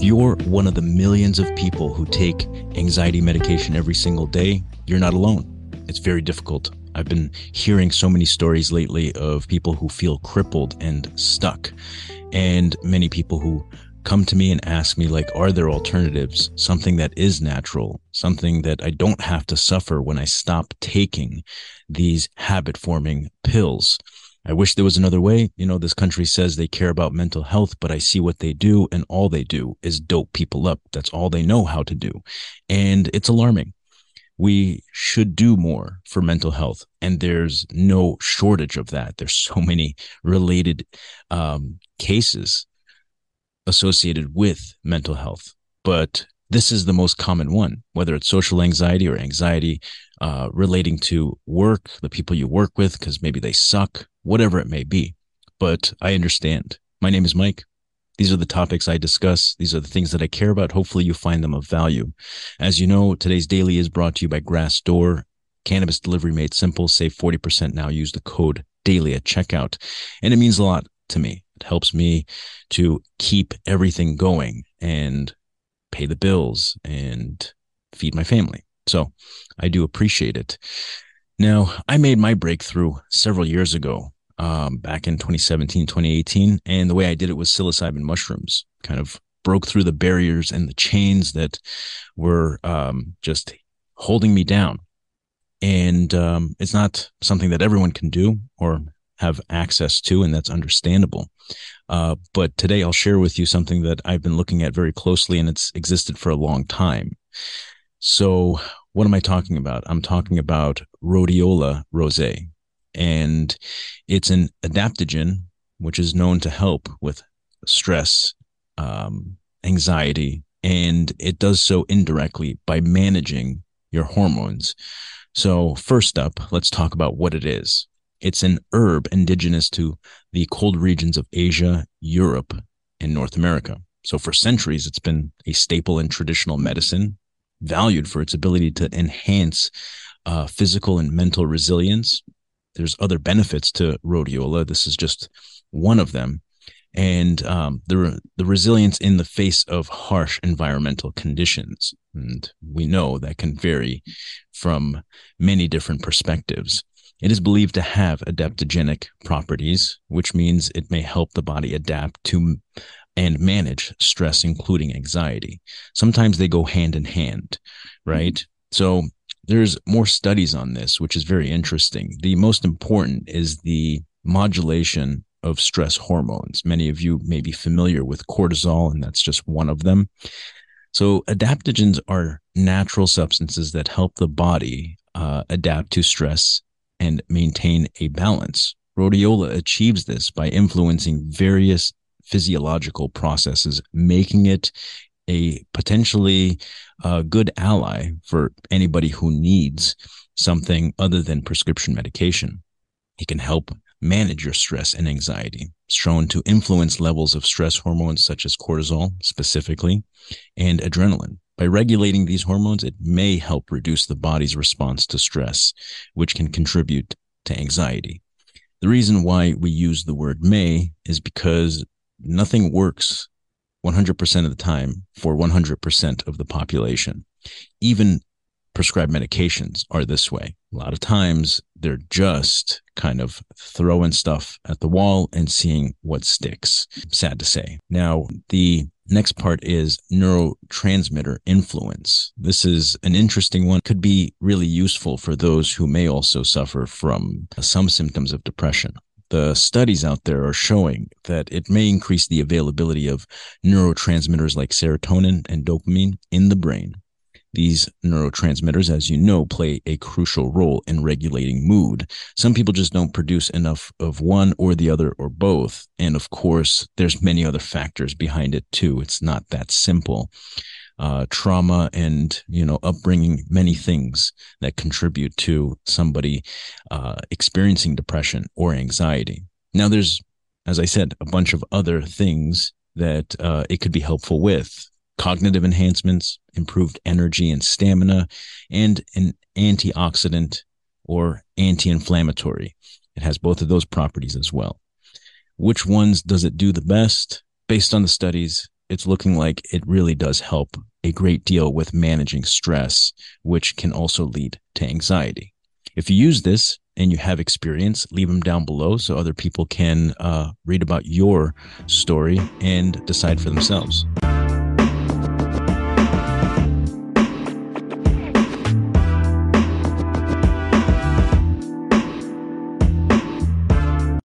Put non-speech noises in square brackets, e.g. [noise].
If you're one of the millions of people who take anxiety medication every single day, you're not alone. It's very difficult. I've been hearing so many stories lately of people who feel crippled and stuck, and many people who come to me and ask me like are there alternatives something that is natural something that i don't have to suffer when i stop taking these habit forming pills I wish there was another way. You know, this country says they care about mental health, but I see what they do, and all they do is dope people up. That's all they know how to do. And it's alarming. We should do more for mental health, and there's no shortage of that. There's so [laughs] many related um, cases associated with mental health, but this is the most common one, whether it's social anxiety or anxiety uh, relating to work, the people you work with, because maybe they suck, whatever it may be. But I understand. My name is Mike. These are the topics I discuss. These are the things that I care about. Hopefully you find them of value. As you know, today's daily is brought to you by Grass Grassdoor. Cannabis delivery made simple. Save 40% now. Use the code daily at checkout. And it means a lot to me. It helps me to keep everything going and pay the bills and feed my family. So I do appreciate it. Now, I made my breakthrough several years ago, um, back in 2017, 2018. And the way I did it was psilocybin mushrooms, kind of broke through the barriers and the chains that were um, just holding me down. And um, it's not something that everyone can do or have access to, and that's understandable. Uh, but today I'll share with you something that I've been looking at very closely, and it's existed for a long time. So, what am I talking about? I'm talking about rhodiola rosea, and it's an adaptogen which is known to help with stress, um, anxiety, and it does so indirectly by managing your hormones. So, first up, let's talk about what it is. It's an herb indigenous to the cold regions of Asia, Europe, and North America. So, for centuries, it's been a staple in traditional medicine valued for its ability to enhance uh, physical and mental resilience. There's other benefits to rhodiola. This is just one of them. And um, the the resilience in the face of harsh environmental conditions, and we know that can vary from many different perspectives. It is believed to have adaptogenic properties, which means it may help the body adapt to and manage stress, including anxiety. Sometimes they go hand in hand, right? Mm-hmm. So there's more studies on this, which is very interesting. The most important is the modulation of stress hormones. Many of you may be familiar with cortisol, and that's just one of them. So, adaptogens are natural substances that help the body uh, adapt to stress and maintain a balance. Rhodiola achieves this by influencing various physiological processes, making it a potentially uh, good ally for anybody who needs something other than prescription medication. It can help manage your stress and anxiety. It's shown to influence levels of stress hormones such as cortisol specifically and adrenaline. By regulating these hormones, it may help reduce the body's response to stress, which can contribute to anxiety. The reason why we use the word may is because nothing works 100% of the time for 100% of the population. Even prescribed medications are this way. A lot of times they're just kind of throwing stuff at the wall and seeing what sticks. Sad to say. Now, the next part is neurotransmitter influence. This is an interesting one, could be really useful for those who may also suffer from some symptoms of depression the studies out there are showing that it may increase the availability of neurotransmitters like serotonin and dopamine in the brain. These neurotransmitters, as you know, play a crucial role in regulating mood. Some people just don't produce enough of one or the other or both. And of course, there's many other factors behind it too. It's not that simple uh, trauma and you know upbringing many things that contribute to somebody uh, experiencing depression or anxiety. Now there's as i said a bunch of other things that uh, it could be helpful with. Cognitive enhancements improved energy and stamina and an antioxidant or anti-inflammatory. It has both of those properties as well. Which ones does it do the best? Based on the studies it's looking like it really does help a great deal with managing stress, which can also lead to anxiety. If you use this and you have experience, leave them down below so other people can uh, read about your story and decide for themselves.